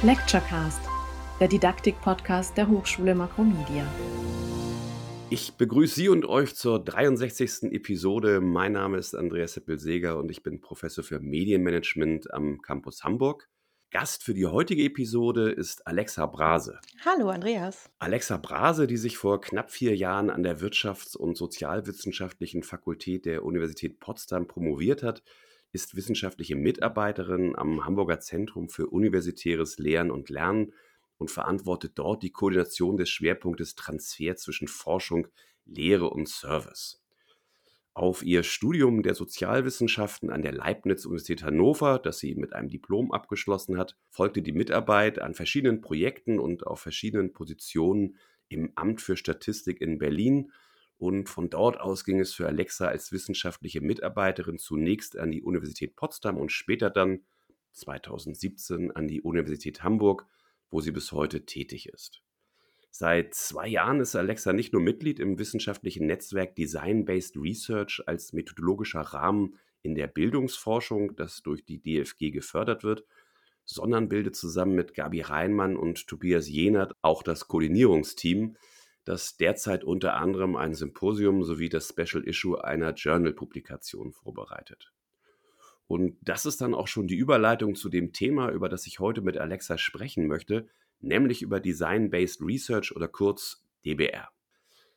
Lecturecast, der Didaktik-Podcast der Hochschule Makromedia. Ich begrüße Sie und euch zur 63. Episode. Mein Name ist Andreas Seppel-Seger und ich bin Professor für Medienmanagement am Campus Hamburg. Gast für die heutige Episode ist Alexa Brase. Hallo Andreas. Alexa Brase, die sich vor knapp vier Jahren an der Wirtschafts- und Sozialwissenschaftlichen Fakultät der Universität Potsdam promoviert hat, ist wissenschaftliche Mitarbeiterin am Hamburger Zentrum für universitäres Lehren und Lernen und verantwortet dort die Koordination des Schwerpunktes Transfer zwischen Forschung, Lehre und Service. Auf ihr Studium der Sozialwissenschaften an der Leibniz-Universität Hannover, das sie mit einem Diplom abgeschlossen hat, folgte die Mitarbeit an verschiedenen Projekten und auf verschiedenen Positionen im Amt für Statistik in Berlin und von dort aus ging es für Alexa als wissenschaftliche Mitarbeiterin zunächst an die Universität Potsdam und später dann 2017 an die Universität Hamburg, wo sie bis heute tätig ist. Seit zwei Jahren ist Alexa nicht nur Mitglied im wissenschaftlichen Netzwerk Design-Based Research als methodologischer Rahmen in der Bildungsforschung, das durch die DFG gefördert wird, sondern bildet zusammen mit Gabi Reinmann und Tobias Jenert auch das Koordinierungsteam, das derzeit unter anderem ein Symposium sowie das Special Issue einer Journal-Publikation vorbereitet. Und das ist dann auch schon die Überleitung zu dem Thema, über das ich heute mit Alexa sprechen möchte, nämlich über Design-Based Research oder kurz DBR.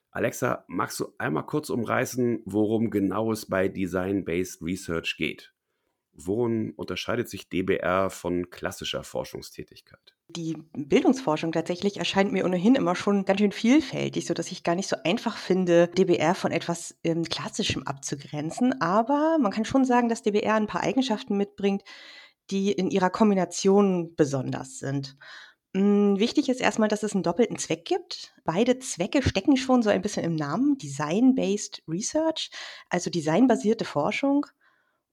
Alexa, magst du einmal kurz umreißen, worum genau es bei Design-Based Research geht? Worin unterscheidet sich DBR von klassischer Forschungstätigkeit? Die Bildungsforschung tatsächlich erscheint mir ohnehin immer schon ganz schön vielfältig, sodass ich gar nicht so einfach finde, DBR von etwas ähm, Klassischem abzugrenzen. Aber man kann schon sagen, dass DBR ein paar Eigenschaften mitbringt, die in ihrer Kombination besonders sind. Hm, wichtig ist erstmal, dass es einen doppelten Zweck gibt. Beide Zwecke stecken schon so ein bisschen im Namen, Design-Based Research, also designbasierte Forschung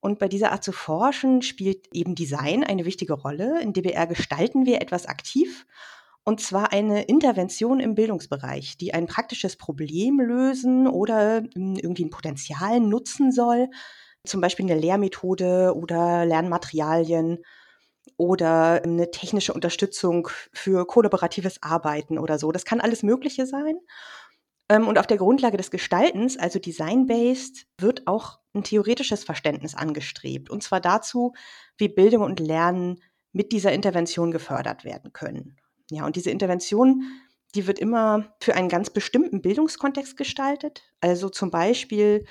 und bei dieser Art zu forschen spielt eben Design eine wichtige Rolle. In DBR gestalten wir etwas aktiv und zwar eine Intervention im Bildungsbereich, die ein praktisches Problem lösen oder hm, irgendwie ein Potenzial nutzen soll, zum Beispiel eine Lehrmethode oder Lernmaterialien oder eine technische Unterstützung für kollaboratives Arbeiten oder so. Das kann alles Mögliche sein. Ähm, und auf der Grundlage des Gestaltens, also Design-Based, wird auch ein theoretisches Verständnis angestrebt. Und zwar dazu, wie Bildung und Lernen mit dieser Intervention gefördert werden können. Ja, und diese Intervention, die wird immer für einen ganz bestimmten Bildungskontext gestaltet. Also zum Beispiel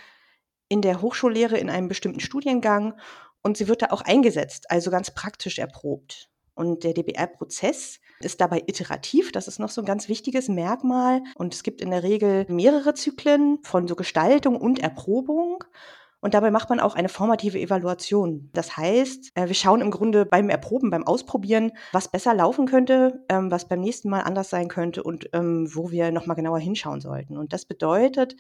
in der Hochschullehre in einem bestimmten Studiengang. Und sie wird da auch eingesetzt, also ganz praktisch erprobt. Und der DBR-Prozess ist dabei iterativ. Das ist noch so ein ganz wichtiges Merkmal. Und es gibt in der Regel mehrere Zyklen von so Gestaltung und Erprobung. Und dabei macht man auch eine formative Evaluation. Das heißt, äh, wir schauen im Grunde beim Erproben, beim Ausprobieren, was besser laufen könnte, ähm, was beim nächsten Mal anders sein könnte und ähm, wo wir nochmal genauer hinschauen sollten. Und das bedeutet,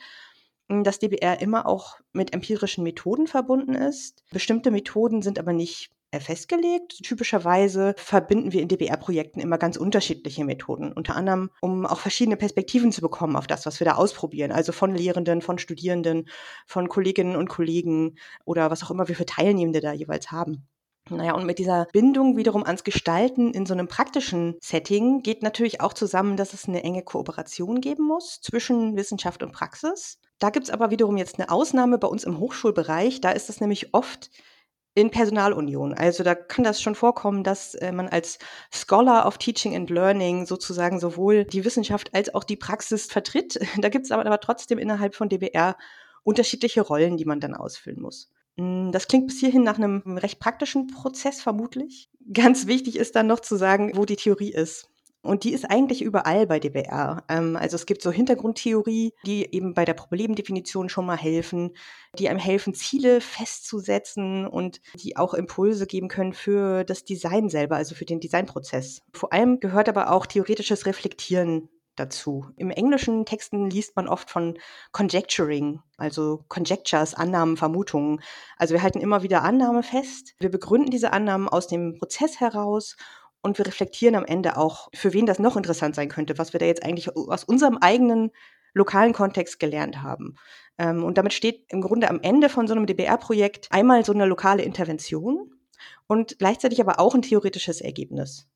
dass DBR immer auch mit empirischen Methoden verbunden ist. Bestimmte Methoden sind aber nicht festgelegt. Typischerweise verbinden wir in DBR-Projekten immer ganz unterschiedliche Methoden, unter anderem, um auch verschiedene Perspektiven zu bekommen auf das, was wir da ausprobieren. Also von Lehrenden, von Studierenden, von Kolleginnen und Kollegen oder was auch immer wir für Teilnehmende da jeweils haben. Naja, und mit dieser Bindung wiederum ans Gestalten in so einem praktischen Setting geht natürlich auch zusammen, dass es eine enge Kooperation geben muss zwischen Wissenschaft und Praxis. Da gibt es aber wiederum jetzt eine Ausnahme bei uns im Hochschulbereich. Da ist es nämlich oft in Personalunion. Also da kann das schon vorkommen, dass äh, man als Scholar of Teaching and Learning sozusagen sowohl die Wissenschaft als auch die Praxis vertritt. Da gibt es aber, aber trotzdem innerhalb von DBR unterschiedliche Rollen, die man dann ausfüllen muss. Hm, das klingt bis hierhin nach einem recht praktischen Prozess vermutlich. Ganz wichtig ist dann noch zu sagen, wo die Theorie ist. Und die ist eigentlich überall bei DBR. Ähm, also es gibt so Hintergrundtheorie, die eben bei der Problemdefinition schon mal helfen, die einem helfen, Ziele festzusetzen und die auch Impulse geben können für das Design selber, also für den Designprozess. Vor allem gehört aber auch theoretisches Reflektieren dazu. Im englischen Texten liest man oft von Conjecturing, also Conjectures, Annahmen, Vermutungen. Also wir halten immer wieder Annahmen fest. Wir begründen diese Annahmen aus dem Prozess heraus und wir reflektieren am Ende auch, für wen das noch interessant sein könnte, was wir da jetzt eigentlich aus unserem eigenen lokalen Kontext gelernt haben. Ähm, und damit steht im Grunde am Ende von so einem DBR-Projekt einmal so eine lokale Intervention und gleichzeitig aber auch ein theoretisches Ergebnis.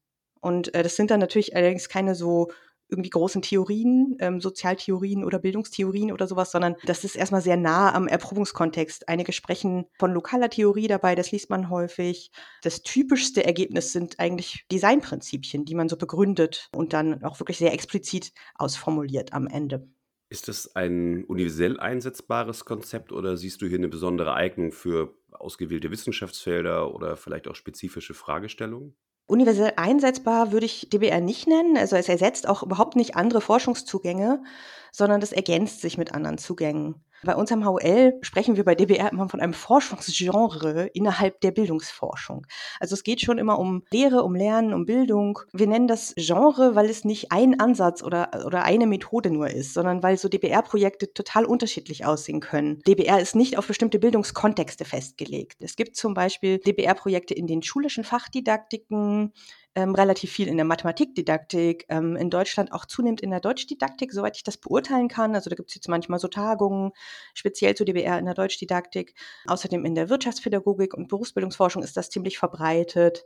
Und äh, das sind dann natürlich allerdings keine so irgendwie großen Theorien, ähm, Sozialtheorien oder Bildungstheorien oder sowas, sondern das ist erstmal sehr nah am Erprobungskontext. Einige sprechen von lokaler Theorie dabei, das liest man häufig. Das typischste Ergebnis sind eigentlich Designprinzipien, die man so begründet und dann auch wirklich sehr explizit ausformuliert am Ende. Ist das ein universell einsetzbares Konzept oder siehst du hier eine besondere Eignung für ausgewählte Wissenschaftsfelder oder vielleicht auch spezifische Fragestellungen? Universell einsetzbar würde ich DBR nicht nennen. Also es ersetzt auch überhaupt nicht andere Forschungszugänge, sondern das ergänzt sich mit anderen Zugängen. Bei uns am HUL sprechen wir bei DBR immer von einem Forschungsgenre innerhalb der Bildungsforschung. Also es geht schon immer um Lehre, um Lernen, um Bildung. Wir nennen das Genre, weil es nicht ein Ansatz oder, oder eine Methode nur ist, sondern weil so DBR-Projekte total unterschiedlich aussehen können. DBR ist nicht auf bestimmte Bildungskontexte festgelegt. Es gibt zum Beispiel DBR-Projekte in den schulischen Fachdidaktiken, ähm, relativ viel in der Mathematikdidaktik, ähm, in Deutschland auch zunehmend in der Deutschdidaktik, soweit ich das beurteilen kann. Also da gibt es jetzt manchmal so Tagungen, speziell zu DBR in der Deutschdidaktik. Außerdem in der Wirtschaftspädagogik und Berufsbildungsforschung ist das ziemlich verbreitet.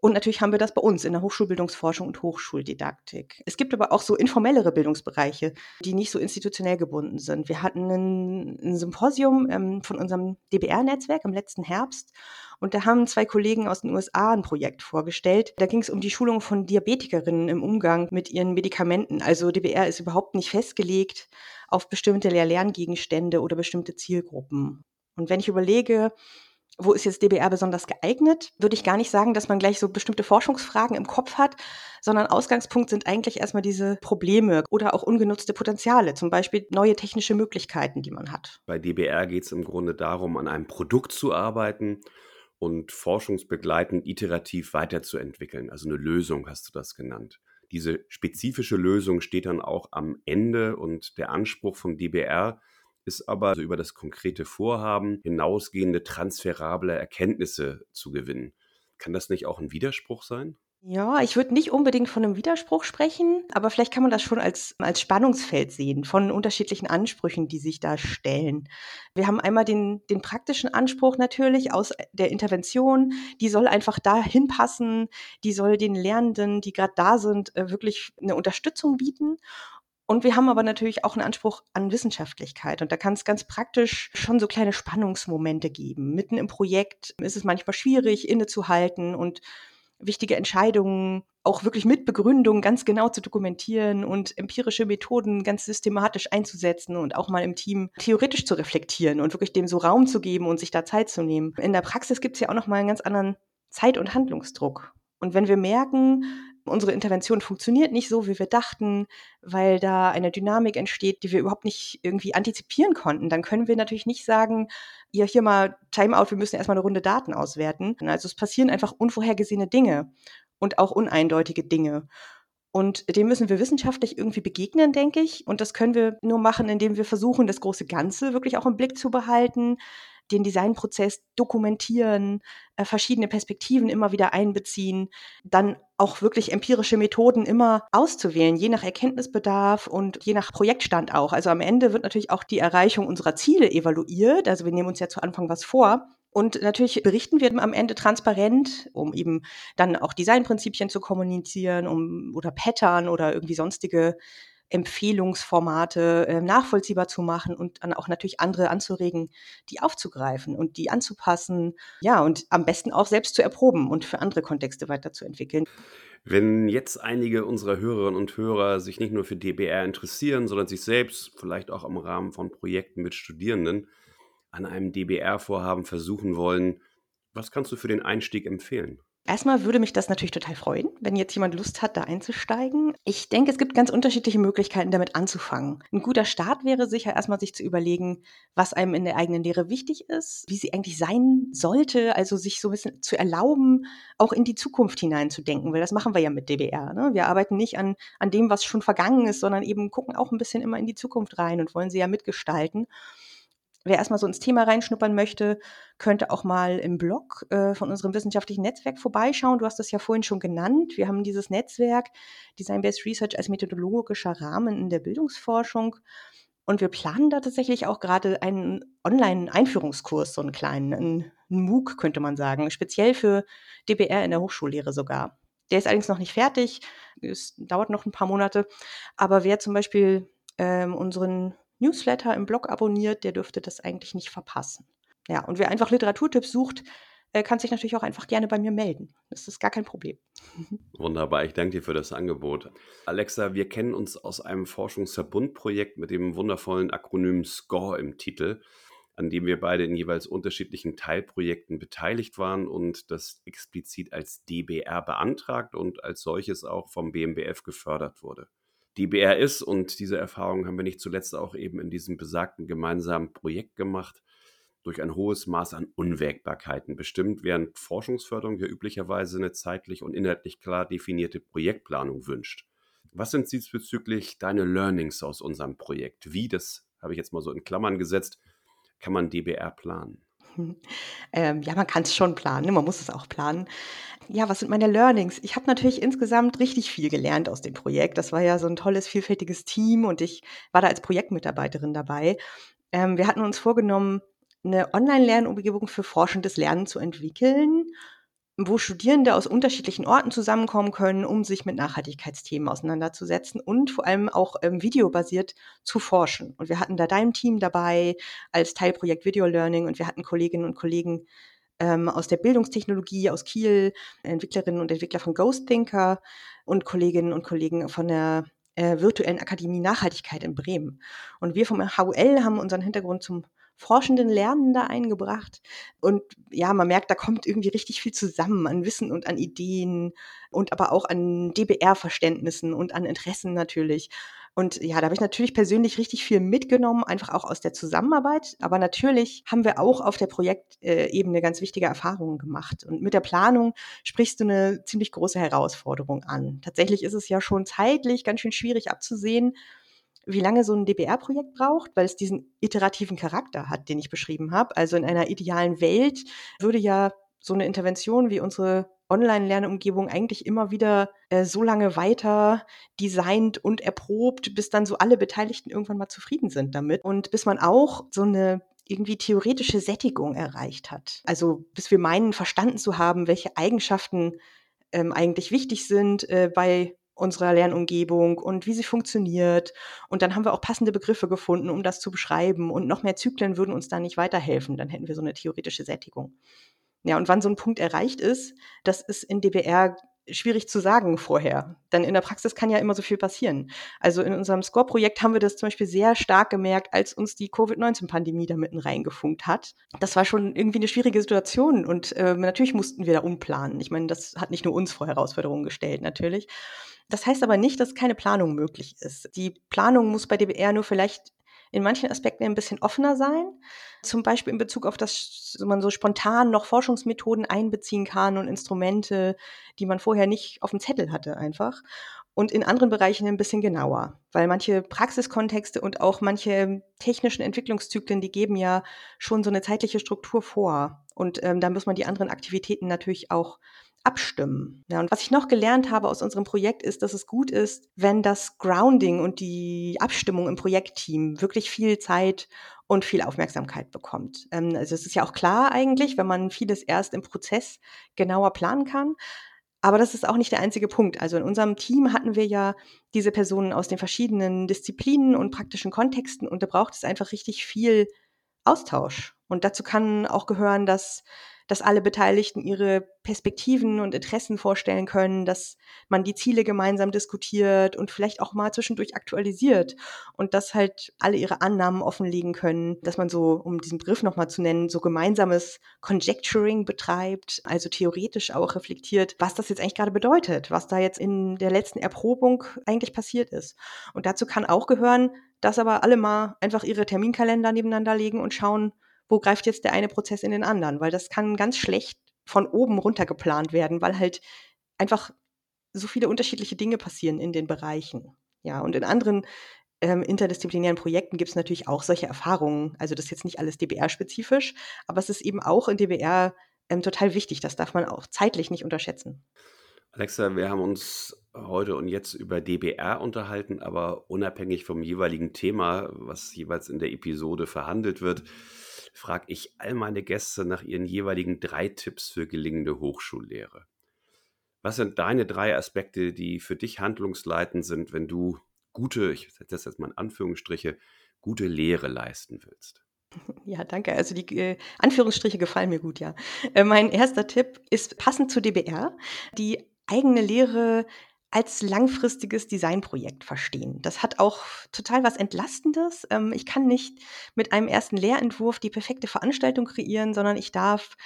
Und natürlich haben wir das bei uns in der Hochschulbildungsforschung und Hochschuldidaktik. Es gibt aber auch so informellere Bildungsbereiche, die nicht so institutionell gebunden sind. Wir hatten ein, ein Symposium ähm, von unserem DBR-Netzwerk im letzten Herbst und da haben zwei Kollegen aus den USA ein Projekt vorgestellt. Da ging es um die Schulung von Diabetikerinnen im Umgang mit ihren Medikamenten. Also DBR ist überhaupt nicht festgelegt auf bestimmte Lehr-Lerngegenstände oder bestimmte Zielgruppen. Und wenn ich überlege, wo ist jetzt DBR besonders geeignet, würde ich gar nicht sagen, dass man gleich so bestimmte Forschungsfragen im Kopf hat, sondern Ausgangspunkt sind eigentlich erstmal diese Probleme oder auch ungenutzte Potenziale, zum Beispiel neue technische Möglichkeiten, die man hat. Bei DBR geht es im Grunde darum, an einem Produkt zu arbeiten und forschungsbegleitend iterativ weiterzuentwickeln. Also eine Lösung hast du das genannt. Diese spezifische Lösung steht dann auch am Ende und der Anspruch von DBR ist aber also über das konkrete Vorhaben hinausgehende transferable Erkenntnisse zu gewinnen. Kann das nicht auch ein Widerspruch sein? Ja, ich würde nicht unbedingt von einem Widerspruch sprechen, aber vielleicht kann man das schon als, als Spannungsfeld sehen von unterschiedlichen Ansprüchen, die sich da stellen. Wir haben einmal den, den praktischen Anspruch natürlich aus der Intervention, die soll einfach dahin passen, die soll den Lernenden, die gerade da sind, äh, wirklich eine Unterstützung bieten. Und wir haben aber natürlich auch einen Anspruch an Wissenschaftlichkeit. Und da kann es ganz praktisch schon so kleine Spannungsmomente geben. Mitten im Projekt ist es manchmal schwierig, innezuhalten und wichtige Entscheidungen auch wirklich mit Begründung ganz genau zu dokumentieren und empirische Methoden ganz systematisch einzusetzen und auch mal im Team theoretisch zu reflektieren und wirklich dem so Raum zu geben und sich da Zeit zu nehmen. In der Praxis gibt es ja auch noch mal einen ganz anderen Zeit- und Handlungsdruck. Und wenn wir merken, unsere Intervention funktioniert nicht so, wie wir dachten, weil da eine Dynamik entsteht, die wir überhaupt nicht irgendwie antizipieren konnten, dann können wir natürlich nicht sagen, ja, hier mal Timeout, wir müssen erstmal eine Runde Daten auswerten. Also es passieren einfach unvorhergesehene Dinge und auch uneindeutige Dinge. Und dem müssen wir wissenschaftlich irgendwie begegnen, denke ich. Und das können wir nur machen, indem wir versuchen, das große Ganze wirklich auch im Blick zu behalten, den Designprozess dokumentieren, äh, verschiedene Perspektiven immer wieder einbeziehen, dann auch wirklich empirische Methoden immer auszuwählen, je nach Erkenntnisbedarf und je nach Projektstand auch. Also am Ende wird natürlich auch die Erreichung unserer Ziele evaluiert. Also wir nehmen uns ja zu Anfang was vor. Und natürlich berichten wir am Ende transparent, um eben dann auch Designprinzipien zu kommunizieren, um oder Pattern oder irgendwie sonstige Empfehlungsformate äh, nachvollziehbar zu machen und dann auch natürlich andere anzuregen, die aufzugreifen und die anzupassen. Ja, und am besten auch selbst zu erproben und für andere Kontexte weiterzuentwickeln. Wenn jetzt einige unserer Hörerinnen und Hörer sich nicht nur für DBR interessieren, sondern sich selbst vielleicht auch im Rahmen von Projekten mit Studierenden an einem DBR-Vorhaben versuchen wollen, was kannst du für den Einstieg empfehlen? Erstmal würde mich das natürlich total freuen, wenn jetzt jemand Lust hat, da einzusteigen. Ich denke, es gibt ganz unterschiedliche Möglichkeiten, damit anzufangen. Ein guter Start wäre sicher erstmal sich zu überlegen, was einem in der eigenen Lehre wichtig ist, wie sie eigentlich sein sollte, also sich so ein bisschen zu erlauben, auch in die Zukunft hineinzudenken, weil das machen wir ja mit DBR. Ne? Wir arbeiten nicht an, an dem, was schon vergangen ist, sondern eben gucken auch ein bisschen immer in die Zukunft rein und wollen sie ja mitgestalten. Wer erstmal so ins Thema reinschnuppern möchte, könnte auch mal im Blog äh, von unserem wissenschaftlichen Netzwerk vorbeischauen. Du hast das ja vorhin schon genannt. Wir haben dieses Netzwerk Design-Based Research als methodologischer Rahmen in der Bildungsforschung. Und wir planen da tatsächlich auch gerade einen Online-Einführungskurs, so einen kleinen, einen MOOC könnte man sagen, speziell für DBR in der Hochschullehre sogar. Der ist allerdings noch nicht fertig. Es dauert noch ein paar Monate. Aber wer zum Beispiel ähm, unseren Newsletter im Blog abonniert, der dürfte das eigentlich nicht verpassen. Ja, und wer einfach Literaturtipps sucht, äh, kann sich natürlich auch einfach gerne bei mir melden. Das ist gar kein Problem. Wunderbar, ich danke dir für das Angebot. Alexa, wir kennen uns aus einem Forschungsverbundprojekt mit dem wundervollen Akronym SCORE im Titel, an dem wir beide in jeweils unterschiedlichen Teilprojekten beteiligt waren und das explizit als DBR beantragt und als solches auch vom BMBF gefördert wurde. DBR ist, und diese Erfahrung haben wir nicht zuletzt auch eben in diesem besagten gemeinsamen Projekt gemacht, durch ein hohes Maß an Unwägbarkeiten bestimmt, während Forschungsförderung ja üblicherweise eine zeitlich und inhaltlich klar definierte Projektplanung wünscht. Was sind diesbezüglich deine Learnings aus unserem Projekt? Wie, das habe ich jetzt mal so in Klammern gesetzt, kann man DBR planen? Ähm, ja, man kann es schon planen, ne? man muss es auch planen. Ja, was sind meine Learnings? Ich habe natürlich insgesamt richtig viel gelernt aus dem Projekt. Das war ja so ein tolles, vielfältiges Team und ich war da als Projektmitarbeiterin dabei. Ähm, wir hatten uns vorgenommen, eine Online-Lernumgebung für forschendes Lernen zu entwickeln, wo Studierende aus unterschiedlichen Orten zusammenkommen können, um sich mit Nachhaltigkeitsthemen auseinanderzusetzen und vor allem auch ähm, videobasiert zu forschen. Und wir hatten da dein Team dabei als Teilprojekt Video Learning und wir hatten Kolleginnen und Kollegen ähm, aus der Bildungstechnologie aus Kiel, Entwicklerinnen und Entwickler von Ghost Thinker und Kolleginnen und Kollegen von der äh, virtuellen Akademie Nachhaltigkeit in Bremen. Und wir vom HUL haben unseren Hintergrund zum forschenden Lernen da eingebracht. Und ja, man merkt, da kommt irgendwie richtig viel zusammen an Wissen und an Ideen und aber auch an DBR-Verständnissen und an Interessen natürlich. Und ja, da habe ich natürlich persönlich richtig viel mitgenommen, einfach auch aus der Zusammenarbeit. Aber natürlich haben wir auch auf der Projektebene ganz wichtige Erfahrungen gemacht. Und mit der Planung sprichst du eine ziemlich große Herausforderung an. Tatsächlich ist es ja schon zeitlich ganz schön schwierig abzusehen, wie lange so ein DBR-Projekt braucht, weil es diesen iterativen Charakter hat, den ich beschrieben habe. Also in einer idealen Welt würde ja so eine Intervention wie unsere Online-Lernumgebung eigentlich immer wieder äh, so lange weiter designt und erprobt, bis dann so alle Beteiligten irgendwann mal zufrieden sind damit und bis man auch so eine irgendwie theoretische Sättigung erreicht hat. Also bis wir meinen, verstanden zu haben, welche Eigenschaften ähm, eigentlich wichtig sind äh, bei unserer Lernumgebung und wie sie funktioniert. Und dann haben wir auch passende Begriffe gefunden, um das zu beschreiben. Und noch mehr Zyklen würden uns da nicht weiterhelfen. Dann hätten wir so eine theoretische Sättigung. Ja, und wann so ein Punkt erreicht ist, das ist in DBR schwierig zu sagen vorher. Denn in der Praxis kann ja immer so viel passieren. Also in unserem Score-Projekt haben wir das zum Beispiel sehr stark gemerkt, als uns die Covid-19-Pandemie da mitten reingefunkt hat. Das war schon irgendwie eine schwierige Situation und äh, natürlich mussten wir da umplanen. Ich meine, das hat nicht nur uns vor Herausforderungen gestellt, natürlich. Das heißt aber nicht, dass keine Planung möglich ist. Die Planung muss bei DBR nur vielleicht in manchen Aspekten ein bisschen offener sein. Zum Beispiel in Bezug auf das, man so spontan noch Forschungsmethoden einbeziehen kann und Instrumente, die man vorher nicht auf dem Zettel hatte einfach. Und in anderen Bereichen ein bisschen genauer, weil manche Praxiskontexte und auch manche technischen Entwicklungszyklen, die geben ja schon so eine zeitliche Struktur vor. Und ähm, da muss man die anderen Aktivitäten natürlich auch abstimmen. Ja, und was ich noch gelernt habe aus unserem Projekt ist, dass es gut ist, wenn das Grounding und die Abstimmung im Projektteam wirklich viel Zeit und viel Aufmerksamkeit bekommt. Ähm, also es ist ja auch klar eigentlich, wenn man vieles erst im Prozess genauer planen kann. Aber das ist auch nicht der einzige Punkt. Also in unserem Team hatten wir ja diese Personen aus den verschiedenen Disziplinen und praktischen Kontexten und da braucht es einfach richtig viel Austausch. Und dazu kann auch gehören, dass dass alle Beteiligten ihre Perspektiven und Interessen vorstellen können, dass man die Ziele gemeinsam diskutiert und vielleicht auch mal zwischendurch aktualisiert und dass halt alle ihre Annahmen offenlegen können, dass man so, um diesen Begriff nochmal zu nennen, so gemeinsames Conjecturing betreibt, also theoretisch auch reflektiert, was das jetzt eigentlich gerade bedeutet, was da jetzt in der letzten Erprobung eigentlich passiert ist. Und dazu kann auch gehören, dass aber alle mal einfach ihre Terminkalender nebeneinander legen und schauen, wo greift jetzt der eine Prozess in den anderen, weil das kann ganz schlecht von oben runter geplant werden, weil halt einfach so viele unterschiedliche Dinge passieren in den Bereichen. Ja, und in anderen ähm, interdisziplinären Projekten gibt es natürlich auch solche Erfahrungen. Also das ist jetzt nicht alles DBR-spezifisch, aber es ist eben auch in DBR ähm, total wichtig. Das darf man auch zeitlich nicht unterschätzen. Alexa, wir haben uns heute und jetzt über DBR unterhalten, aber unabhängig vom jeweiligen Thema, was jeweils in der Episode verhandelt wird, frage ich all meine Gäste nach ihren jeweiligen drei Tipps für gelingende Hochschullehre. Was sind deine drei Aspekte, die für dich handlungsleitend sind, wenn du gute, ich setze das jetzt mal in Anführungsstriche, gute Lehre leisten willst? Ja, danke. Also die äh, Anführungsstriche gefallen mir gut, ja. Äh, mein erster Tipp ist passend zu DBR, die eigene Lehre als langfristiges Designprojekt verstehen. Das hat auch total was Entlastendes. Ähm, ich kann nicht mit einem ersten Lehrentwurf die perfekte Veranstaltung kreieren, sondern ich darf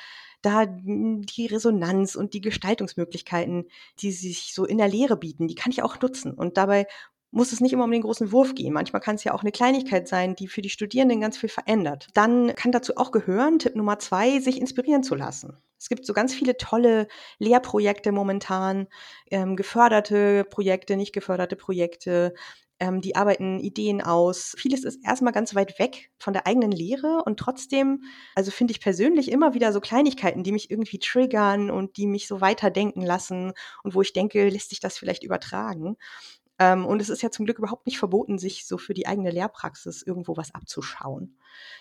da die Resonanz und die Gestaltungsmöglichkeiten, die sich so in der Lehre bieten, die kann ich auch nutzen. Und dabei muss es nicht immer um den großen Wurf gehen. Manchmal kann es ja auch eine Kleinigkeit sein, die für die Studierenden ganz viel verändert. Dann kann dazu auch gehören, Tipp Nummer zwei, sich inspirieren zu lassen. Es gibt so ganz viele tolle Lehrprojekte momentan, ähm, geförderte Projekte, nicht geförderte Projekte, ähm, die arbeiten Ideen aus. Vieles ist erstmal ganz weit weg von der eigenen Lehre und trotzdem, also finde ich persönlich immer wieder so Kleinigkeiten, die mich irgendwie triggern und die mich so weiterdenken lassen und wo ich denke, lässt sich das vielleicht übertragen. Ähm, und es ist ja zum Glück überhaupt nicht verboten, sich so für die eigene Lehrpraxis irgendwo was abzuschauen.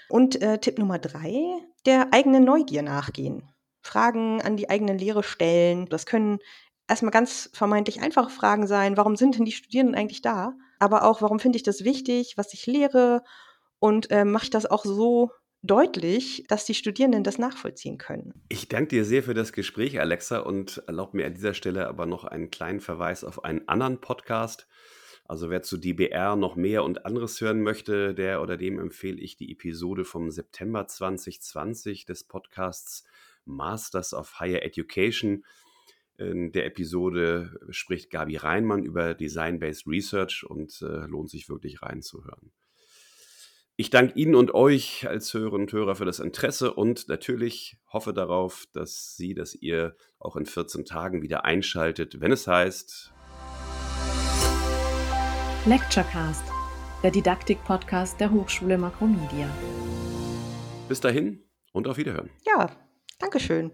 Und äh, Tipp Nummer drei, der eigenen Neugier nachgehen. Fragen an die eigene Lehre stellen. Das können erstmal ganz vermeintlich einfache Fragen sein. Warum sind denn die Studierenden eigentlich da? Aber auch, warum finde ich das wichtig, was ich lehre? Und äh, mache ich das auch so deutlich, dass die Studierenden das nachvollziehen können. Ich danke dir sehr für das Gespräch, Alexa, und erlaube mir an dieser Stelle aber noch einen kleinen Verweis auf einen anderen Podcast. Also wer zu DBR noch mehr und anderes hören möchte, der oder dem empfehle ich die Episode vom September 2020 des Podcasts Masters of Higher Education. In der Episode spricht Gabi Reinmann über Design-Based Research und äh, lohnt sich wirklich reinzuhören. Ich danke Ihnen und euch als Hörerinnen und Hörer für das Interesse und natürlich hoffe darauf, dass Sie, dass ihr auch in 14 Tagen wieder einschaltet, wenn es heißt Lecturecast, der Didaktik-Podcast der Hochschule Makromedia. Bis dahin und auf Wiederhören. Ja, Dankeschön.